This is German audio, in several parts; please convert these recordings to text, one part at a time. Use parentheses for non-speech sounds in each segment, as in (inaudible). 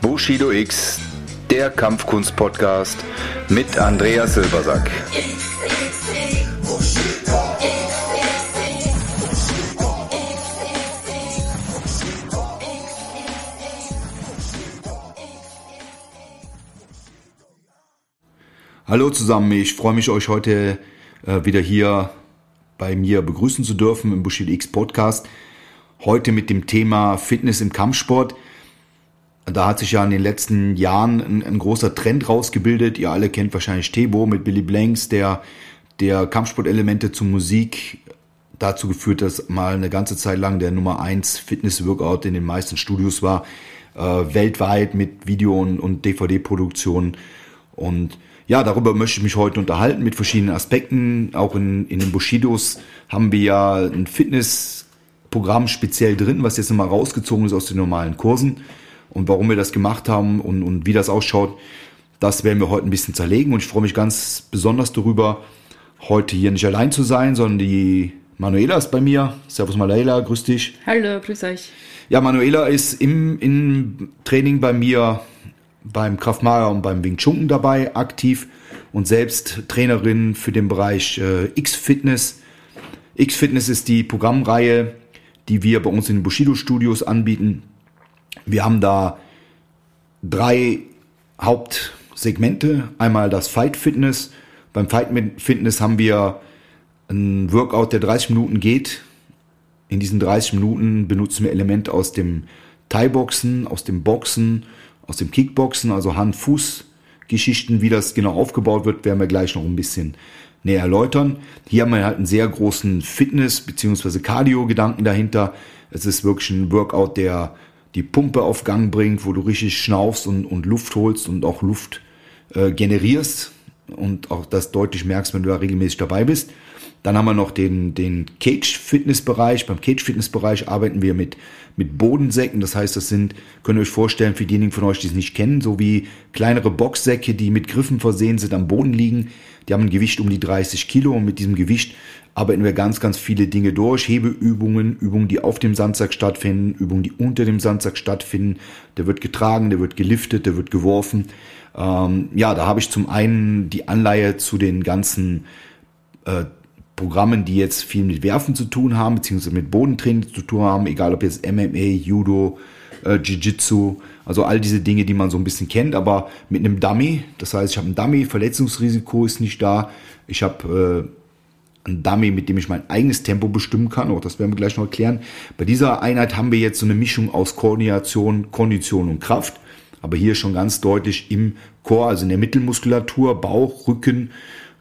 Bushido X, der Kampfkunst-Podcast mit Andreas Silbersack. Hallo zusammen, ich freue mich, euch heute äh, wieder hier bei mir begrüßen zu dürfen im Bushido X Podcast. Heute mit dem Thema Fitness im Kampfsport. Da hat sich ja in den letzten Jahren ein, ein großer Trend rausgebildet. Ihr alle kennt wahrscheinlich Tebo mit Billy Blanks, der, der Kampfsportelemente zur Musik dazu geführt, dass mal eine ganze Zeit lang der Nummer 1 Fitness-Workout in den meisten Studios war. Äh, weltweit mit Video- und, und DVD-Produktionen. Und ja, darüber möchte ich mich heute unterhalten mit verschiedenen Aspekten. Auch in, in den Bushidos haben wir ja ein Fitnessprogramm speziell drin, was jetzt nochmal rausgezogen ist aus den normalen Kursen. Und warum wir das gemacht haben und, und wie das ausschaut, das werden wir heute ein bisschen zerlegen. Und ich freue mich ganz besonders darüber, heute hier nicht allein zu sein, sondern die Manuela ist bei mir. Servus Manuela, grüß dich. Hallo, grüß euch. Ja, Manuela ist im, im Training bei mir beim Kraftmager und beim Wing Chun dabei aktiv und selbst Trainerin für den Bereich äh, X-Fitness. X-Fitness ist die Programmreihe, die wir bei uns in den Bushido Studios anbieten. Wir haben da drei Hauptsegmente. Einmal das Fight Fitness. Beim Fight Fitness haben wir ein Workout, der 30 Minuten geht. In diesen 30 Minuten benutzen wir Elemente aus dem Thai-Boxen, aus dem Boxen, aus dem Kickboxen, also Hand-Fuß-Geschichten, wie das genau aufgebaut wird, werden wir gleich noch ein bisschen näher erläutern. Hier haben wir halt einen sehr großen Fitness- bzw. Cardio-Gedanken dahinter. Es ist wirklich ein Workout, der die Pumpe auf Gang bringt, wo du richtig schnaufst und, und Luft holst und auch Luft äh, generierst und auch das deutlich merkst, wenn du da regelmäßig dabei bist. Dann haben wir noch den, den Cage-Fitness-Bereich. Beim Cage-Fitness-Bereich arbeiten wir mit, mit Bodensäcken. Das heißt, das sind, könnt ihr euch vorstellen, für diejenigen von euch, die es nicht kennen, so wie kleinere Boxsäcke, die mit Griffen versehen sind, am Boden liegen. Die haben ein Gewicht um die 30 Kilo und mit diesem Gewicht arbeiten wir ganz, ganz viele Dinge durch. Hebeübungen, Übungen, die auf dem Sandsack stattfinden, Übungen, die unter dem Sandsack stattfinden. Der wird getragen, der wird geliftet, der wird geworfen. Ähm, ja, da habe ich zum einen die Anleihe zu den ganzen äh, Programmen, die jetzt viel mit Werfen zu tun haben, beziehungsweise mit Bodentraining zu tun haben, egal ob jetzt MMA, Judo, äh, Jiu-Jitsu, also all diese Dinge, die man so ein bisschen kennt, aber mit einem Dummy. Das heißt, ich habe ein Dummy, Verletzungsrisiko ist nicht da. Ich habe äh, ein Dummy, mit dem ich mein eigenes Tempo bestimmen kann. Auch das werden wir gleich noch erklären. Bei dieser Einheit haben wir jetzt so eine Mischung aus Koordination, Kondition und Kraft. Aber hier schon ganz deutlich im Chor, also in der Mittelmuskulatur, Bauch, Rücken,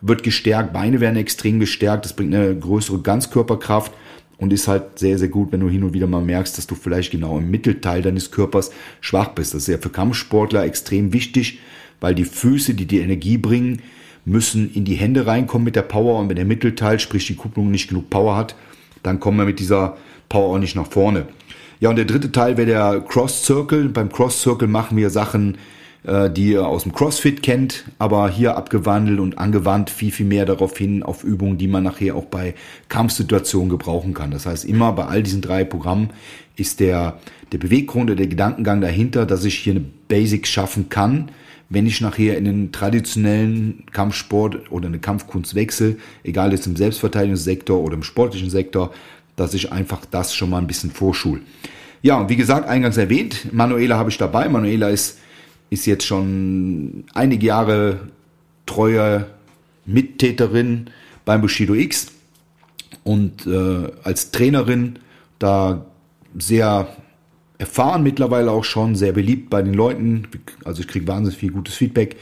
wird gestärkt, Beine werden extrem gestärkt, das bringt eine größere Ganzkörperkraft und ist halt sehr, sehr gut, wenn du hin und wieder mal merkst, dass du vielleicht genau im Mittelteil deines Körpers schwach bist. Das ist ja für Kampfsportler extrem wichtig, weil die Füße, die die Energie bringen, müssen in die Hände reinkommen mit der Power und wenn der Mittelteil, sprich die Kupplung nicht genug Power hat, dann kommen wir mit dieser Power auch nicht nach vorne. Ja, und der dritte Teil wäre der Cross Circle. Beim Cross Circle machen wir Sachen, äh, die ihr aus dem CrossFit kennt, aber hier abgewandelt und angewandt viel, viel mehr darauf hin, auf Übungen, die man nachher auch bei Kampfsituationen gebrauchen kann. Das heißt, immer bei all diesen drei Programmen ist der, der Beweggrund oder der Gedankengang dahinter, dass ich hier eine Basic schaffen kann, wenn ich nachher in den traditionellen Kampfsport oder eine Kampfkunst wechsle, egal jetzt im Selbstverteidigungssektor oder im sportlichen Sektor, dass ich einfach das schon mal ein bisschen vorschul. Ja, und wie gesagt, eingangs erwähnt, Manuela habe ich dabei. Manuela ist ist jetzt schon einige Jahre treue Mittäterin beim Bushido X und äh, als Trainerin da sehr erfahren mittlerweile auch schon, sehr beliebt bei den Leuten. Also ich kriege wahnsinnig viel gutes Feedback.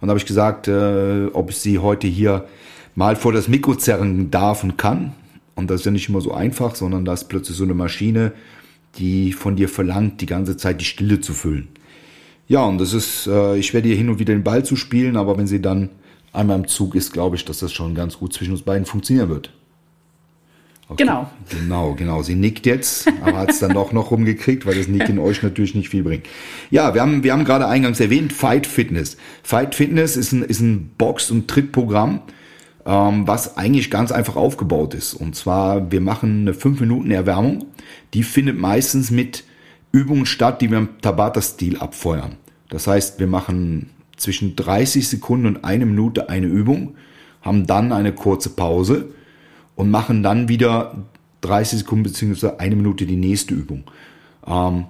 Und da habe ich gesagt, äh, ob ich sie heute hier mal vor das Mikro zerren darf und kann. Und das ist ja nicht immer so einfach, sondern da ist plötzlich so eine Maschine, die von dir verlangt, die ganze Zeit die Stille zu füllen. Ja, und das ist, äh, ich werde ihr hin und wieder den Ball zu spielen, aber wenn sie dann einmal im Zug ist, glaube ich, dass das schon ganz gut zwischen uns beiden funktionieren wird. Okay. Genau. Genau, genau. Sie nickt jetzt, aber hat es dann doch noch rumgekriegt, weil das Nicken euch natürlich nicht viel bringt. Ja, wir haben, wir haben gerade eingangs erwähnt, Fight Fitness. Fight Fitness ist ein, ist ein Box- und Trittprogramm, ähm, was eigentlich ganz einfach aufgebaut ist. Und zwar, wir machen eine 5 Minuten Erwärmung. Die findet meistens mit Übungen statt, die wir im Tabata-Stil abfeuern. Das heißt, wir machen zwischen 30 Sekunden und eine Minute eine Übung, haben dann eine kurze Pause und machen dann wieder 30 Sekunden bzw. eine Minute die nächste Übung. Ähm,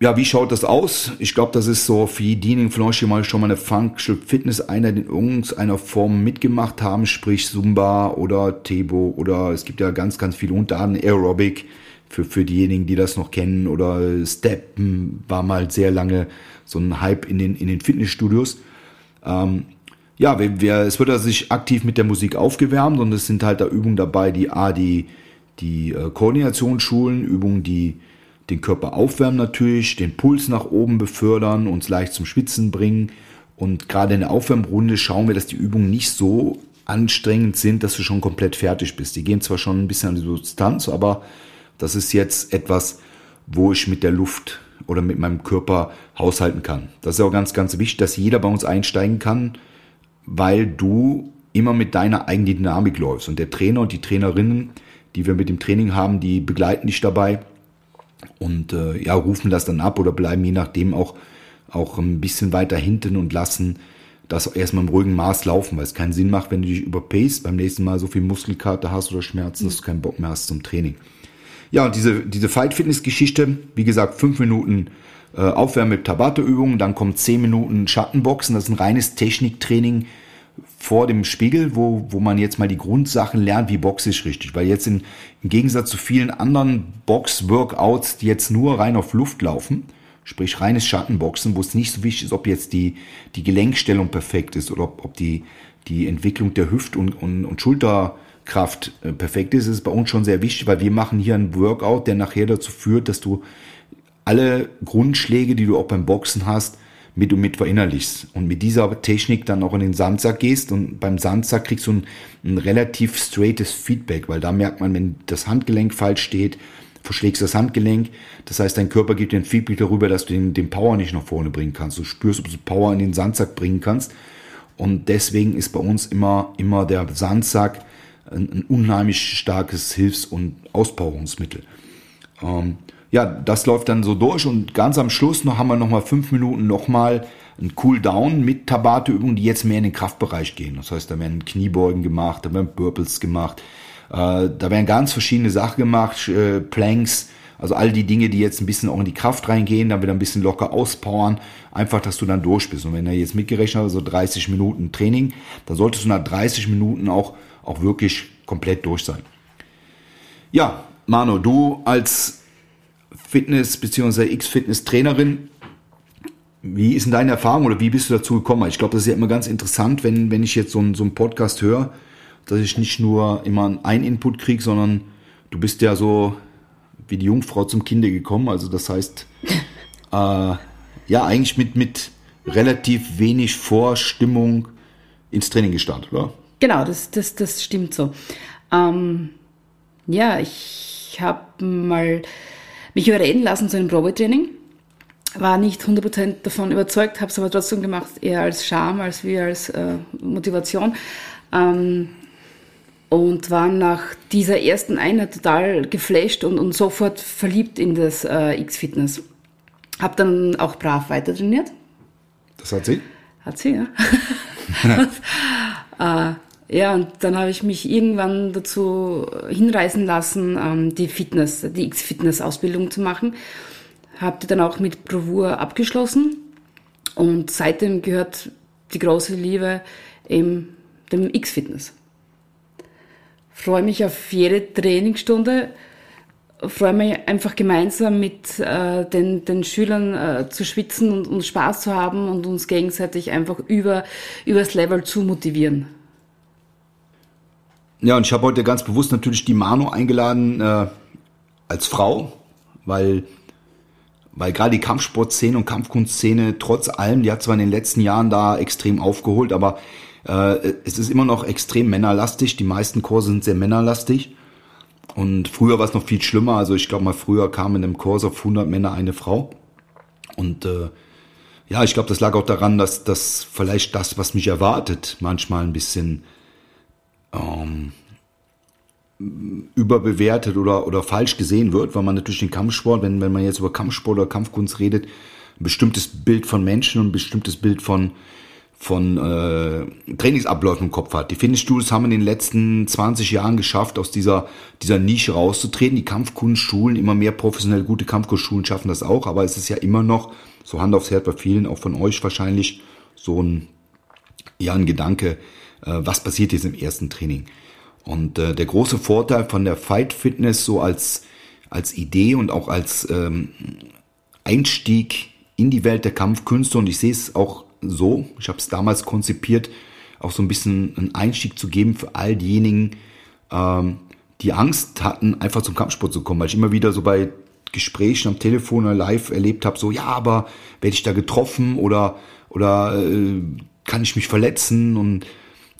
ja, wie schaut das aus? Ich glaube, das ist so für diejenigen von euch, die mal schon mal eine Functional Fitness Einheit in irgendeiner Form mitgemacht haben, sprich Zumba oder Tebo oder es gibt ja ganz, ganz viele Unterarten, Aerobic für, für diejenigen, die das noch kennen oder Steppen war mal sehr lange so ein Hype in den, in den Fitnessstudios. Ähm, ja, wir, wir, es wird also sich aktiv mit der Musik aufgewärmt und es sind halt da Übungen dabei, die A, die, die äh, Koordination schulen, Übungen, die den Körper aufwärmen natürlich, den Puls nach oben befördern, uns leicht zum Schwitzen bringen. Und gerade in der Aufwärmrunde schauen wir, dass die Übungen nicht so anstrengend sind, dass du schon komplett fertig bist. Die gehen zwar schon ein bisschen an die Substanz, aber das ist jetzt etwas, wo ich mit der Luft oder mit meinem Körper haushalten kann. Das ist auch ganz, ganz wichtig, dass jeder bei uns einsteigen kann, weil du immer mit deiner eigenen Dynamik läufst. Und der Trainer und die Trainerinnen, die wir mit dem Training haben, die begleiten dich dabei und äh, ja, rufen das dann ab oder bleiben je nachdem auch, auch ein bisschen weiter hinten und lassen das erstmal im ruhigen Maß laufen, weil es keinen Sinn macht, wenn du dich überpaced, beim nächsten Mal so viel Muskelkater hast oder Schmerzen, dass du keinen Bock mehr hast zum Training. Ja, und diese, diese Fight-Fitness-Geschichte, wie gesagt, fünf Minuten äh, Aufwärmen mit Tabata-Übungen, dann kommt zehn Minuten Schattenboxen, das ist ein reines Techniktraining vor dem Spiegel, wo, wo man jetzt mal die Grundsachen lernt, wie boxe ich richtig. Weil jetzt in, im Gegensatz zu vielen anderen Box-Workouts, die jetzt nur rein auf Luft laufen, sprich reines Schattenboxen, wo es nicht so wichtig ist, ob jetzt die, die Gelenkstellung perfekt ist oder ob, ob die, die Entwicklung der Hüft- und, und, und Schulterkraft äh, perfekt ist, ist bei uns schon sehr wichtig, weil wir machen hier einen Workout, der nachher dazu führt, dass du alle Grundschläge, die du auch beim Boxen hast, mit und mit verinnerlichst und mit dieser Technik dann auch in den Sandsack gehst und beim Sandsack kriegst du ein, ein relativ straightes Feedback, weil da merkt man, wenn das Handgelenk falsch steht, verschlägst das Handgelenk. Das heißt, dein Körper gibt dir ein Feedback darüber, dass du den, den Power nicht nach vorne bringen kannst. Du spürst, ob du Power in den Sandsack bringen kannst. Und deswegen ist bei uns immer, immer der Sandsack ein, ein unheimlich starkes Hilfs- und Auspowerungsmittel. Ähm, ja, das läuft dann so durch und ganz am Schluss noch haben wir nochmal fünf Minuten nochmal ein Cooldown mit Tabate-Übungen, die jetzt mehr in den Kraftbereich gehen. Das heißt, da werden Kniebeugen gemacht, da werden Burples gemacht, äh, da werden ganz verschiedene Sachen gemacht, äh, Planks, also all die Dinge, die jetzt ein bisschen auch in die Kraft reingehen, dann wieder ein bisschen locker auspowern, einfach, dass du dann durch bist. Und wenn er jetzt mitgerechnet hat, so 30 Minuten Training, dann solltest du nach 30 Minuten auch, auch wirklich komplett durch sein. Ja, Mano, du als Fitness- bzw. X-Fitness-Trainerin. Wie ist denn deine Erfahrung oder wie bist du dazu gekommen? Ich glaube, das ist ja immer ganz interessant, wenn, wenn ich jetzt so einen, so einen Podcast höre, dass ich nicht nur immer einen Input kriege, sondern du bist ja so wie die Jungfrau zum Kinde gekommen. Also das heißt, (laughs) äh, ja, eigentlich mit, mit relativ wenig Vorstimmung ins Training gestartet, oder? Genau, das, das, das stimmt so. Ähm, ja, ich habe mal mich überreden lassen zu einem Probetraining. War nicht 100% davon überzeugt, habe es aber trotzdem gemacht, eher als Scham als wie als äh, Motivation. Ähm, und war nach dieser ersten Einheit total geflasht und, und sofort verliebt in das äh, X-Fitness. Hab dann auch brav weiter trainiert. Das hat sie? Hat sie, ja. (laughs) (laughs) äh, ja, und dann habe ich mich irgendwann dazu hinreißen lassen, ähm, die Fitness, die X-Fitness-Ausbildung zu machen. Habe die dann auch mit Bravour abgeschlossen und seitdem gehört die große Liebe eben dem X-Fitness. Freue mich auf jede Trainingsstunde, freue mich einfach gemeinsam mit äh, den, den Schülern äh, zu schwitzen und, und Spaß zu haben und uns gegenseitig einfach über, übers Level zu motivieren. Ja, und ich habe heute ganz bewusst natürlich die Manu eingeladen äh, als Frau, weil, weil gerade die Kampfsportszene und Kampfkunstszene trotz allem, die hat zwar in den letzten Jahren da extrem aufgeholt, aber äh, es ist immer noch extrem männerlastig. Die meisten Kurse sind sehr männerlastig. Und früher war es noch viel schlimmer. Also ich glaube mal, früher kam in einem Kurs auf 100 Männer eine Frau. Und äh, ja, ich glaube, das lag auch daran, dass das vielleicht das, was mich erwartet, manchmal ein bisschen ähm, überbewertet oder, oder falsch gesehen wird, weil man natürlich den Kampfsport, wenn, wenn man jetzt über Kampfsport oder Kampfkunst redet, ein bestimmtes Bild von Menschen und ein bestimmtes Bild von, von äh, Trainingsabläufen im Kopf hat. Die Fitnessstudios haben in den letzten 20 Jahren geschafft, aus dieser, dieser Nische rauszutreten. Die Kampfkunstschulen, immer mehr professionell gute Kampfkunstschulen schaffen das auch, aber es ist ja immer noch, so Hand aufs Herz bei vielen, auch von euch wahrscheinlich, so ein, ja, ein Gedanke, was passiert jetzt im ersten Training. Und äh, der große Vorteil von der Fight Fitness so als, als Idee und auch als ähm, Einstieg in die Welt der Kampfkünste und ich sehe es auch so, ich habe es damals konzipiert, auch so ein bisschen einen Einstieg zu geben für all diejenigen, ähm, die Angst hatten, einfach zum Kampfsport zu kommen, weil ich immer wieder so bei Gesprächen am Telefon oder live erlebt habe, so ja, aber werde ich da getroffen oder oder äh, kann ich mich verletzen und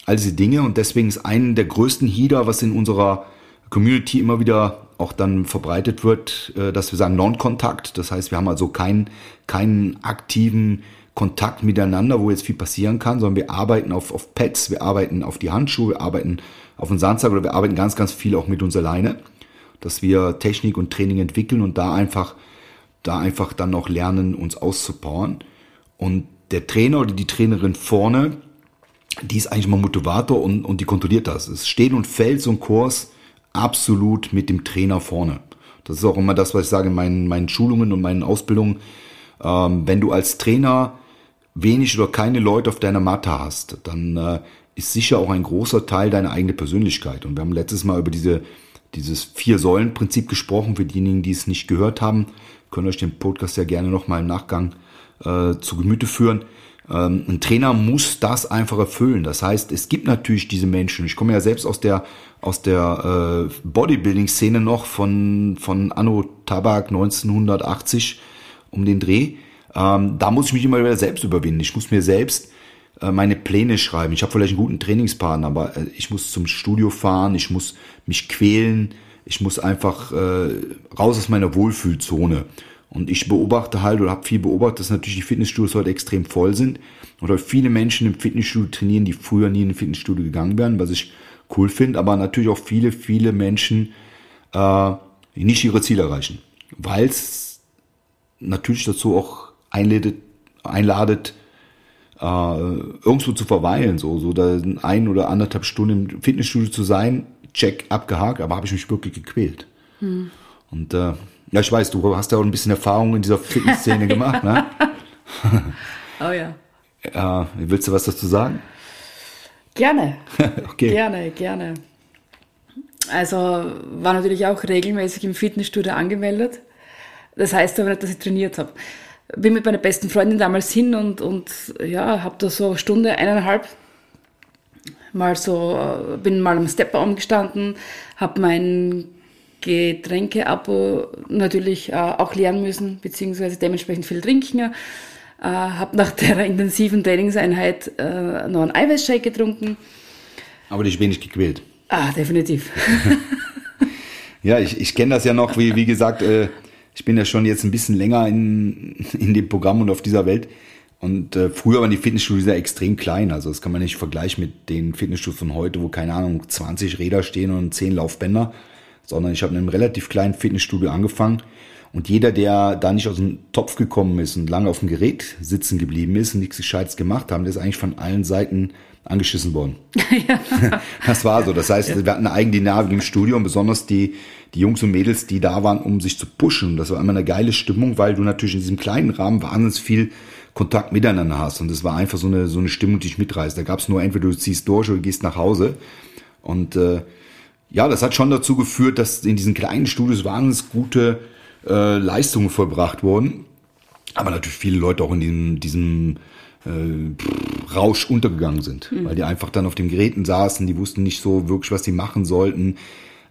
all diese Dinge. Und deswegen ist ein der größten Hieder, was in unserer Community immer wieder auch dann verbreitet wird, äh, dass wir sagen Non-Kontakt. Das heißt, wir haben also keinen, keinen aktiven Kontakt miteinander, wo jetzt viel passieren kann, sondern wir arbeiten auf, auf Pads, wir arbeiten auf die Handschuhe, wir arbeiten auf den Sandsack oder wir arbeiten ganz, ganz viel auch mit uns alleine, dass wir Technik und Training entwickeln und da einfach, da einfach dann auch lernen, uns auszupowern. Und der Trainer oder die Trainerin vorne, die ist eigentlich mal Motivator und, und die kontrolliert das. Es steht und fällt so ein Kurs absolut mit dem Trainer vorne. Das ist auch immer das, was ich sage in meinen, meinen Schulungen und meinen Ausbildungen. Ähm, wenn du als Trainer wenig oder keine Leute auf deiner Matte hast, dann äh, ist sicher auch ein großer Teil deine eigene Persönlichkeit. Und wir haben letztes Mal über diese, dieses Vier-Säulen-Prinzip gesprochen. Für diejenigen, die es nicht gehört haben, können euch den Podcast ja gerne nochmal im Nachgang äh, zu Gemüte führen. Ähm, ein Trainer muss das einfach erfüllen. Das heißt, es gibt natürlich diese Menschen. Ich komme ja selbst aus der aus der äh, Bodybuilding-Szene noch von von Anno Tabak 1980 um den Dreh. Ähm, da muss ich mich immer wieder selbst überwinden. Ich muss mir selbst äh, meine Pläne schreiben. Ich habe vielleicht einen guten Trainingspartner, aber äh, ich muss zum Studio fahren. Ich muss mich quälen. Ich muss einfach äh, raus aus meiner Wohlfühlzone. Und ich beobachte halt oder habe viel beobachtet, dass natürlich die Fitnessstudios heute extrem voll sind oder viele Menschen im Fitnessstudio trainieren, die früher nie in ein Fitnessstudio gegangen wären, was ich cool finde, aber natürlich auch viele, viele Menschen äh, nicht ihre Ziele erreichen, weil es natürlich dazu auch einladet, einladet äh, irgendwo zu verweilen, so, so da ein oder anderthalb Stunden im Fitnessstudio zu sein, check, abgehakt, aber habe ich mich wirklich gequält. Hm. Und äh, ja, ich weiß, du hast ja auch ein bisschen Erfahrung in dieser Fitnessszene (laughs) gemacht, ne? (laughs) oh ja. Ja, willst du was dazu sagen? Gerne. (laughs) okay. Gerne, gerne. Also war natürlich auch regelmäßig im Fitnessstudio angemeldet. Das heißt aber nicht, dass ich trainiert habe. Bin mit meiner besten Freundin damals hin und, und ja, habe da so eine Stunde, eineinhalb mal so, bin mal am Stepper umgestanden, habe meinen Getränkeabo natürlich äh, auch lernen müssen, beziehungsweise dementsprechend viel trinken. Äh, habe nach der (laughs) intensiven Trainingseinheit äh, noch einen Eiweißshake getrunken. Aber dich wenig gequält. Ah, definitiv. (laughs) ja, ich, ich kenne das ja noch, wie, wie gesagt, äh, ich bin ja schon jetzt ein bisschen länger in, in dem Programm und auf dieser Welt. Und äh, früher waren die Fitnessstudios ja extrem klein. Also das kann man nicht vergleichen mit den Fitnessstudios von heute, wo, keine Ahnung, 20 Räder stehen und 10 Laufbänder sondern ich habe in einem relativ kleinen Fitnessstudio angefangen. Und jeder, der da nicht aus dem Topf gekommen ist und lange auf dem Gerät sitzen geblieben ist und nichts Gescheites gemacht haben, der ist eigentlich von allen Seiten angeschissen worden. (laughs) ja. (laughs) Das war so. Das heißt, ja. wir hatten eine Eigendynamik im Studio und besonders die, die Jungs und Mädels, die da waren, um sich zu pushen. Das war immer eine geile Stimmung, weil du natürlich in diesem kleinen Rahmen wahnsinnig viel Kontakt miteinander hast. Und es war einfach so eine, so eine Stimmung, die dich mitreißt. Da gab es nur entweder du ziehst durch oder gehst nach Hause. Und äh, ja, das hat schon dazu geführt, dass in diesen kleinen Studios wahnsinnig gute äh, Leistungen vollbracht wurden. Aber natürlich viele Leute auch in diesem, diesem äh, Rausch untergegangen sind, mhm. weil die einfach dann auf den Geräten saßen, die wussten nicht so wirklich, was sie machen sollten.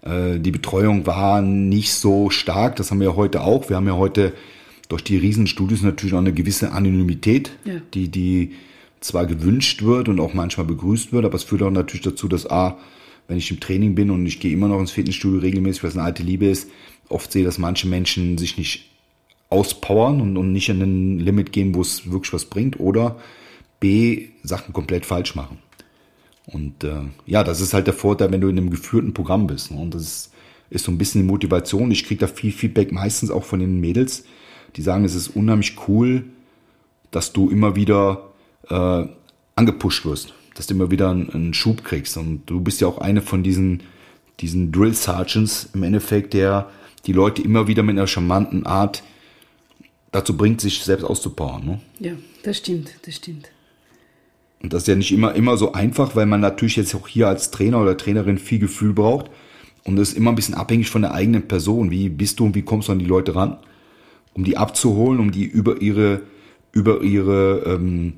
Äh, die Betreuung war nicht so stark, das haben wir heute auch. Wir haben ja heute durch die Riesenstudios natürlich auch eine gewisse Anonymität, ja. die, die zwar gewünscht wird und auch manchmal begrüßt wird, aber es führt auch natürlich dazu, dass A, wenn ich im Training bin und ich gehe immer noch ins Fitnessstudio regelmäßig, was eine alte Liebe ist, oft sehe, dass manche Menschen sich nicht auspowern und, und nicht an ein Limit gehen, wo es wirklich was bringt, oder B, Sachen komplett falsch machen. Und äh, ja, das ist halt der Vorteil, wenn du in einem geführten Programm bist. Ne? Und das ist, ist so ein bisschen die Motivation. Ich kriege da viel Feedback, meistens auch von den Mädels, die sagen, es ist unheimlich cool, dass du immer wieder äh, angepusht wirst, dass du immer wieder einen, einen Schub kriegst. Und du bist ja auch eine von diesen, diesen Drill Sergeants im Endeffekt, der die Leute immer wieder mit einer charmanten Art dazu bringt, sich selbst auszupowern. Ne? Ja, das stimmt, das stimmt. Und das ist ja nicht immer, immer so einfach, weil man natürlich jetzt auch hier als Trainer oder Trainerin viel Gefühl braucht. Und das ist immer ein bisschen abhängig von der eigenen Person. Wie bist du und wie kommst du an die Leute ran? Um die abzuholen, um die über ihre, über ihre ähm,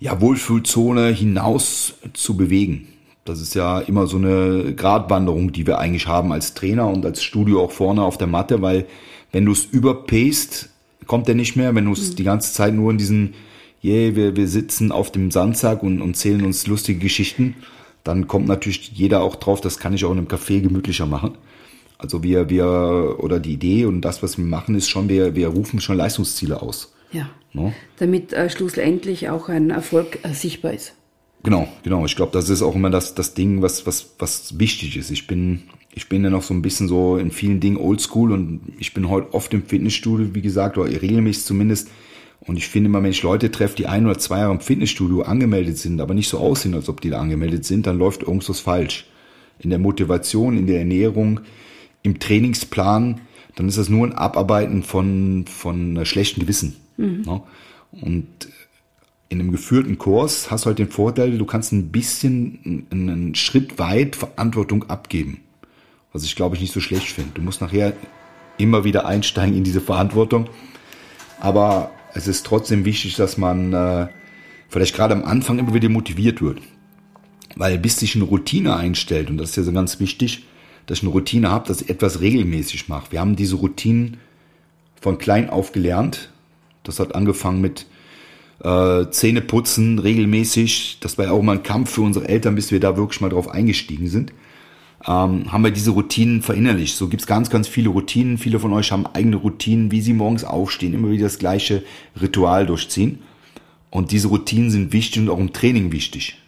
ja, Wohlfühlzone hinaus zu bewegen. Das ist ja immer so eine Gratwanderung, die wir eigentlich haben als Trainer und als Studio auch vorne auf der Matte, weil wenn du es überpaced, kommt der nicht mehr. Wenn du es mhm. die ganze Zeit nur in diesen yeah, wir, wir sitzen auf dem Sandsack und, und zählen uns lustige Geschichten, dann kommt natürlich jeder auch drauf, das kann ich auch in einem Café gemütlicher machen. Also wir, wir, oder die Idee und das, was wir machen, ist schon, wir, wir rufen schon Leistungsziele aus. Ja. No? Damit äh, schlussendlich auch ein Erfolg äh, sichtbar ist. Genau, genau. Ich glaube, das ist auch immer das, das Ding, was, was, was wichtig ist. Ich bin, ich bin ja noch so ein bisschen so in vielen Dingen oldschool und ich bin heute oft im Fitnessstudio, wie gesagt, oder regelmäßig zumindest und ich finde immer, wenn ich Leute treffe, die ein oder zwei Jahre im Fitnessstudio angemeldet sind, aber nicht so aussehen, als ob die da angemeldet sind, dann läuft irgendwas falsch. In der Motivation, in der Ernährung, im Trainingsplan, dann ist das nur ein Abarbeiten von, von schlechten Gewissen. Mhm. Ne? Und in einem geführten Kurs hast du halt den Vorteil, du kannst ein bisschen einen Schritt weit Verantwortung abgeben. Was ich glaube ich nicht so schlecht finde. Du musst nachher immer wieder einsteigen in diese Verantwortung. Aber es ist trotzdem wichtig, dass man äh, vielleicht gerade am Anfang immer wieder motiviert wird. Weil bis sich eine Routine einstellt, und das ist ja so ganz wichtig, dass ich eine Routine habe, dass ich etwas regelmäßig mache. Wir haben diese Routinen von klein auf gelernt. Das hat angefangen mit äh, Zähne putzen regelmäßig. Das war ja auch mal ein Kampf für unsere Eltern, bis wir da wirklich mal drauf eingestiegen sind ähm, haben wir diese Routinen verinnerlicht. So gibt's ganz, ganz viele Routinen. Viele von euch haben eigene Routinen, wie sie morgens aufstehen, immer wieder das gleiche Ritual durchziehen. Und diese Routinen sind wichtig und auch im Training wichtig.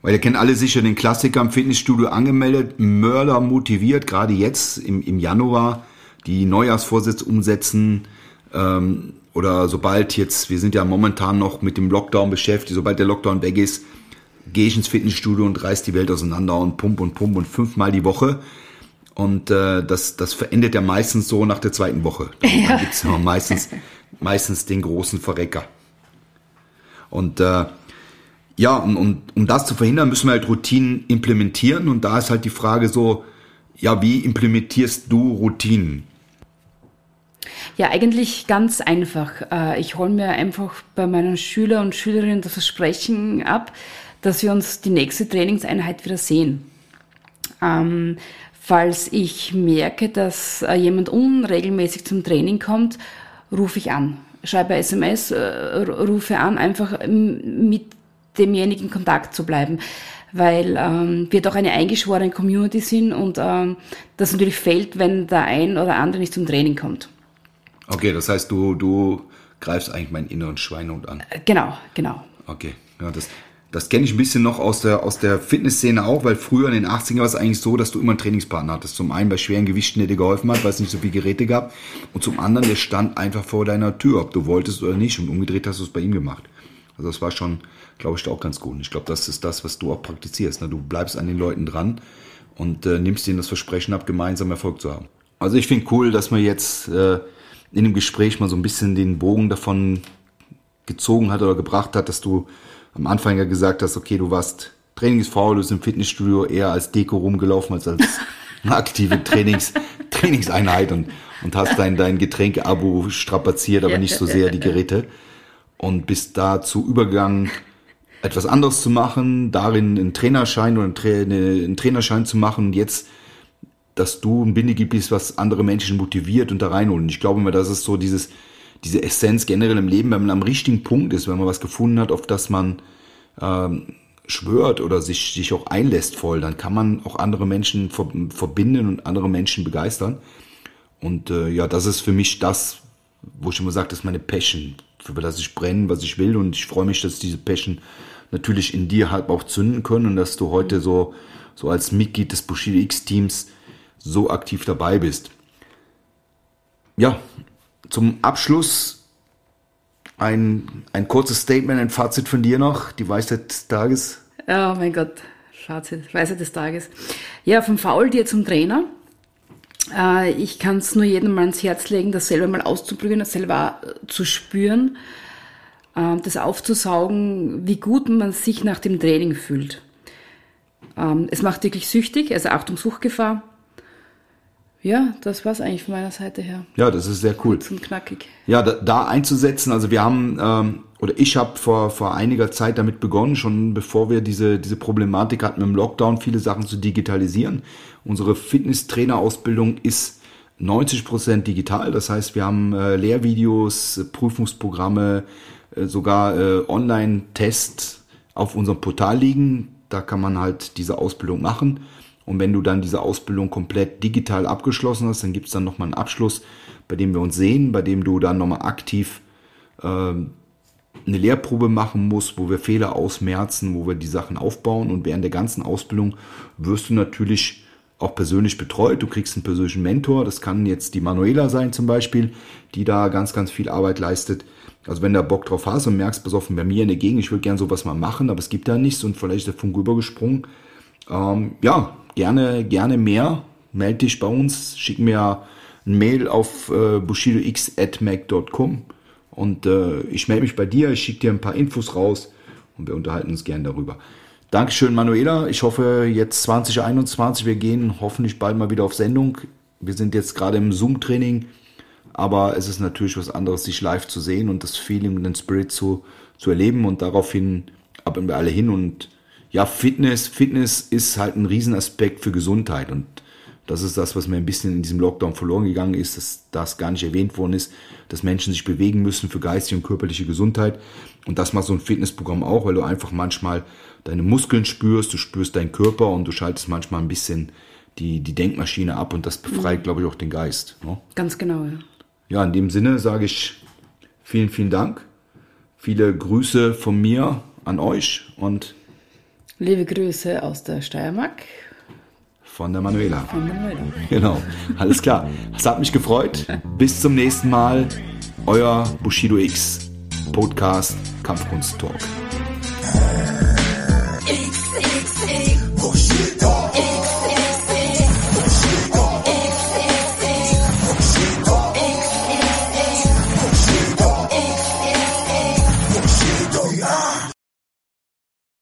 Weil ihr kennt alle sicher den Klassiker im Fitnessstudio angemeldet, Mörder motiviert, gerade jetzt im, im Januar, die Neujahrsvorsätze umsetzen, ähm, oder sobald jetzt, wir sind ja momentan noch mit dem Lockdown beschäftigt, sobald der Lockdown weg ist, gehe ich ins Fitnessstudio und reiß die Welt auseinander und pump und pump und fünfmal die Woche. Und äh, das, das verendet ja meistens so nach der zweiten Woche. (laughs) Ja. Dann gibt's ja meistens, meistens den großen Verrecker. Und äh, ja, und, und um das zu verhindern, müssen wir halt Routinen implementieren. Und da ist halt die Frage so, ja, wie implementierst du Routinen? Ja, eigentlich ganz einfach. Äh, ich hole mir einfach bei meinen Schüler und Schülerinnen das Versprechen ab, dass wir uns die nächste Trainingseinheit wieder sehen. Ähm, falls ich merke, dass äh, jemand unregelmäßig zum Training kommt, rufe ich an. Schreibe SMS, äh, rufe an, einfach mit demjenigen in Kontakt zu bleiben, weil ähm, wir doch eine eingeschworene Community sind und ähm, das natürlich fällt, wenn der ein oder andere nicht zum Training kommt. Okay, das heißt, du, du greifst eigentlich meinen inneren Schweinehund an. Genau, genau. Okay, ja, das, das kenne ich ein bisschen noch aus der, aus der Fitnessszene auch, weil früher in den 80ern war es eigentlich so, dass du immer einen Trainingspartner hattest. Zum einen bei schweren Gewichten, der dir geholfen hat, weil es nicht so viele Geräte gab. Und zum anderen, der stand einfach vor deiner Tür, ob du wolltest oder nicht. Und umgedreht hast du es bei ihm gemacht. Also das war schon, glaube ich, auch ganz gut. Und ich glaube, das ist das, was du auch praktizierst. Ne? Du bleibst an den Leuten dran und äh, nimmst ihnen das Versprechen ab, gemeinsam Erfolg zu haben. Also ich finde cool, dass man jetzt äh, in dem Gespräch mal so ein bisschen den Bogen davon gezogen hat oder gebracht hat, dass du am Anfang ja gesagt hast, okay, du warst trainingsfaul, du bist im Fitnessstudio eher als Deko rumgelaufen als als (laughs) eine aktive Trainings, Trainingseinheit und, und hast dein, dein Getränke-Abo strapaziert, aber nicht so sehr die Geräte. Und bist dazu übergegangen, etwas anderes zu machen, darin einen Trainerschein oder einen, Trainerschein zu machen und jetzt, dass du ein Bindeglied bist, was andere Menschen motiviert und da reinholen. Und ich glaube immer, das ist so dieses, diese Essenz generell im Leben, wenn man am richtigen Punkt ist, wenn man was gefunden hat, auf das man ähm, schwört oder sich, sich auch einlässt voll, dann kann man auch andere Menschen verbinden und andere Menschen begeistern. Und äh, ja, das ist für mich das, wo ich immer sage, das ist meine Passion, für das ich brenne, was ich will. Und ich freue mich, dass diese Passion natürlich in dir halt auch zünden können und dass du heute so, so als Mitglied des Bushido X-Teams so aktiv dabei bist. Ja, zum Abschluss ein, ein kurzes Statement, ein Fazit von dir noch, die Weisheit des Tages. Oh mein Gott, Fazit, Weisheit des Tages. Ja, vom Faultier zum Trainer. Äh, ich kann es nur jedem mal ans Herz legen, das selber mal auszuprobieren, das selber zu spüren, äh, das aufzusaugen, wie gut man sich nach dem Training fühlt. Ähm, es macht wirklich süchtig, also Achtung, Suchtgefahr. Ja, das war's eigentlich von meiner Seite her. Ja, das ist sehr cool. Und knackig. Ja, da, da einzusetzen. Also wir haben ähm, oder ich habe vor vor einiger Zeit damit begonnen, schon bevor wir diese diese Problematik hatten mit dem Lockdown, viele Sachen zu digitalisieren. Unsere Fitnesstrainerausbildung ist 90 Prozent digital. Das heißt, wir haben äh, Lehrvideos, äh, Prüfungsprogramme, äh, sogar äh, Online-Tests auf unserem Portal liegen. Da kann man halt diese Ausbildung machen. Und wenn du dann diese Ausbildung komplett digital abgeschlossen hast, dann gibt es dann nochmal einen Abschluss, bei dem wir uns sehen, bei dem du dann nochmal aktiv äh, eine Lehrprobe machen musst, wo wir Fehler ausmerzen, wo wir die Sachen aufbauen. Und während der ganzen Ausbildung wirst du natürlich auch persönlich betreut. Du kriegst einen persönlichen Mentor. Das kann jetzt die Manuela sein zum Beispiel, die da ganz, ganz viel Arbeit leistet. Also wenn du Bock drauf hast und merkst, besoffen bei mir in der Gegend, ich würde gern sowas mal machen, aber es gibt da nichts und vielleicht ist der Funk übergesprungen. Ähm, ja, gerne, gerne mehr. Melde dich bei uns, schick mir ein Mail auf äh, bushidox.mac.com und äh, ich melde mich bei dir, ich schicke dir ein paar Infos raus und wir unterhalten uns gerne darüber. Dankeschön, Manuela. Ich hoffe, jetzt 2021, wir gehen hoffentlich bald mal wieder auf Sendung. Wir sind jetzt gerade im Zoom-Training, aber es ist natürlich was anderes, sich live zu sehen und das Feeling und den Spirit zu, zu erleben und daraufhin arbeiten wir alle hin und ja, Fitness, Fitness ist halt ein Riesenaspekt für Gesundheit und das ist das, was mir ein bisschen in diesem Lockdown verloren gegangen ist, dass das gar nicht erwähnt worden ist, dass Menschen sich bewegen müssen für geistige und körperliche Gesundheit. Und das macht so ein Fitnessprogramm auch, weil du einfach manchmal deine Muskeln spürst, du spürst deinen Körper und du schaltest manchmal ein bisschen die, die Denkmaschine ab und das befreit, mhm. glaube ich, auch den Geist. Ne? Ganz genau, ja. Ja, in dem Sinne sage ich vielen, vielen Dank. Viele Grüße von mir an euch und Liebe Grüße aus der Steiermark. Von der Manuela. Von der Manuela. Genau. Alles klar. Es hat mich gefreut. Bis zum nächsten Mal. Euer Bushido X Podcast Kampfkunst Talk.